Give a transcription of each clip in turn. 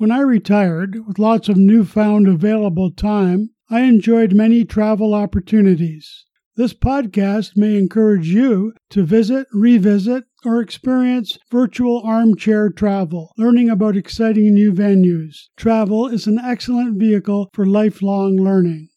When I retired, with lots of newfound available time, I enjoyed many travel opportunities. This podcast may encourage you to visit, revisit, or experience virtual armchair travel, learning about exciting new venues. Travel is an excellent vehicle for lifelong learning.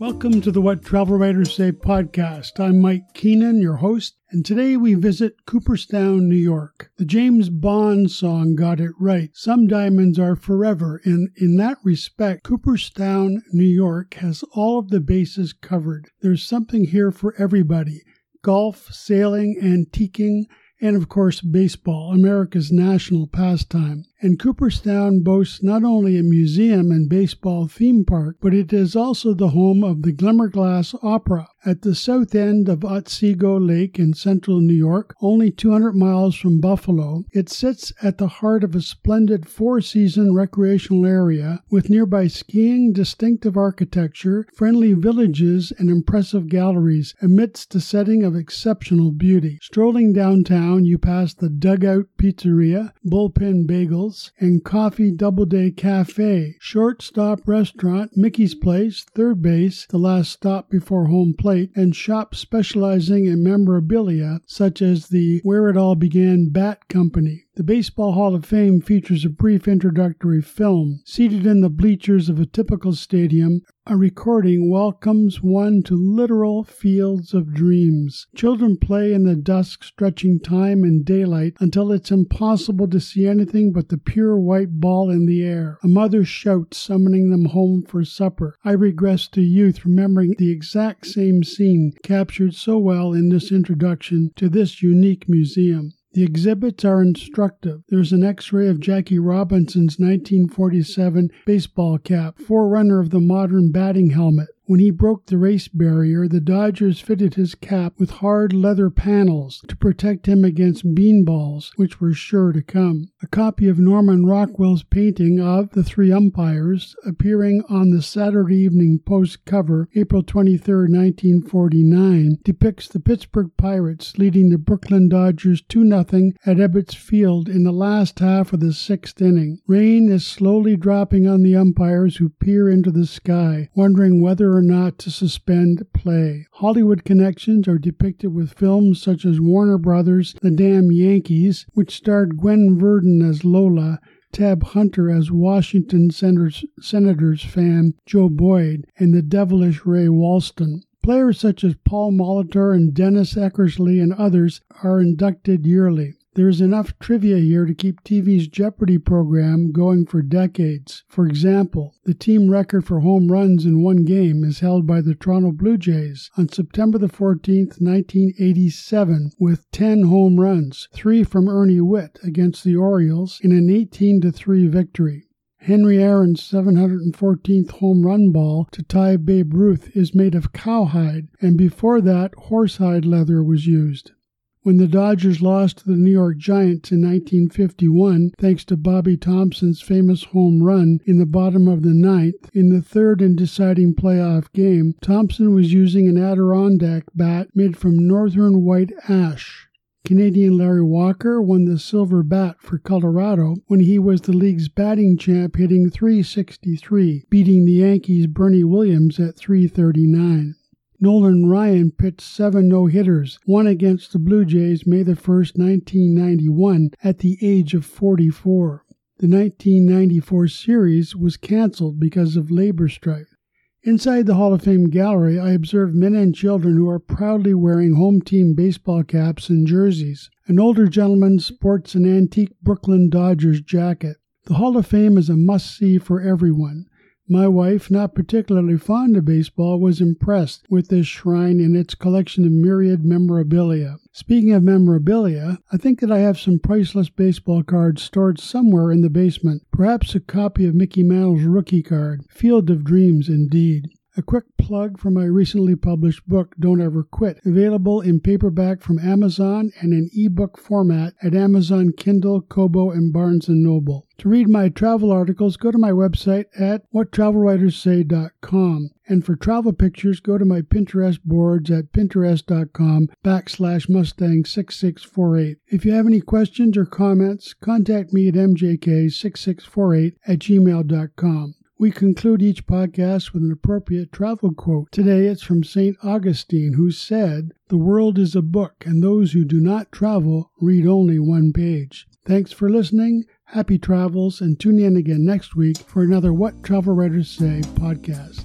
Welcome to the What Travel Writers Say podcast. I'm Mike Keenan, your host, and today we visit Cooperstown, New York. The James Bond song got it right. Some diamonds are forever, and in that respect, Cooperstown, New York has all of the bases covered. There's something here for everybody golf, sailing, antiquing, and of course, baseball, America's national pastime. And Cooperstown boasts not only a museum and baseball theme park, but it is also the home of the Glimmerglass Opera. At the south end of Otsego Lake in central New York, only 200 miles from Buffalo, it sits at the heart of a splendid four season recreational area with nearby skiing, distinctive architecture, friendly villages, and impressive galleries amidst a setting of exceptional beauty. Strolling downtown, you pass the Dugout Pizzeria, Bullpen Bagels, and Coffee Doubleday Cafe, Shortstop Restaurant, Mickey's Place, Third Base, the last stop before home plate, and shops specializing in memorabilia such as the Where It All Began Bat Company. The Baseball Hall of Fame features a brief introductory film. Seated in the bleachers of a typical stadium, a recording welcomes one to literal fields of dreams. Children play in the dusk, stretching time and daylight until it's impossible to see anything but the pure white ball in the air. A mother shouts, summoning them home for supper. I regress to youth, remembering the exact same scene captured so well in this introduction to this unique museum. The exhibits are instructive. There's an x ray of Jackie Robinson's 1947 baseball cap, forerunner of the modern batting helmet. When he broke the race barrier, the Dodgers fitted his cap with hard leather panels to protect him against beanballs, which were sure to come. A copy of Norman Rockwell's painting of the three umpires, appearing on the Saturday Evening Post cover, April 23, 1949, depicts the Pittsburgh Pirates leading the Brooklyn Dodgers 2 0 at Ebbets Field in the last half of the sixth inning. Rain is slowly dropping on the umpires who peer into the sky, wondering whether or not to suspend play. Hollywood connections are depicted with films such as Warner Brothers' The Damn Yankees, which starred Gwen Verdon as Lola, Tab Hunter as Washington Senators, Senators fan Joe Boyd, and the devilish Ray Walston. Players such as Paul Molitor and Dennis Eckersley and others are inducted yearly. There is enough trivia here to keep TV's Jeopardy program going for decades. For example, the team record for home runs in one game is held by the Toronto Blue Jays on September the 14th, 1987, with 10 home runs, 3 from Ernie Whitt against the Orioles in an 18 3 victory. Henry Aaron's 714th home run ball to tie Babe Ruth is made of cowhide, and before that, horsehide leather was used. When the Dodgers lost to the New York Giants in 1951, thanks to Bobby Thomson's famous home run in the bottom of the ninth, in the third and deciding playoff game, Thomson was using an Adirondack bat made from northern white ash. Canadian Larry Walker won the silver bat for Colorado when he was the league's batting champ, hitting 363, beating the Yankees' Bernie Williams at 339. Nolan Ryan pitched seven no hitters, one against the Blue Jays May 1, 1991, at the age of 44. The 1994 series was canceled because of labor strife. Inside the Hall of Fame gallery, I observe men and children who are proudly wearing home team baseball caps and jerseys. An older gentleman sports an antique Brooklyn Dodgers jacket. The Hall of Fame is a must see for everyone. My wife, not particularly fond of baseball, was impressed with this shrine and its collection of myriad memorabilia. Speaking of memorabilia, I think that I have some priceless baseball cards stored somewhere in the basement, perhaps a copy of Mickey Mantle's rookie card. Field of Dreams, indeed. A quick plug for my recently published book, Don't Ever Quit, available in paperback from Amazon and in ebook format at Amazon Kindle, Kobo, and Barnes & Noble. To read my travel articles, go to my website at whattravelwriterssay.com. And for travel pictures, go to my Pinterest boards at pinterest.com backslash Mustang6648. If you have any questions or comments, contact me at mjk6648 at gmail.com. We conclude each podcast with an appropriate travel quote. Today it's from St. Augustine, who said, The world is a book, and those who do not travel read only one page. Thanks for listening. Happy travels, and tune in again next week for another What Travel Writers Say podcast.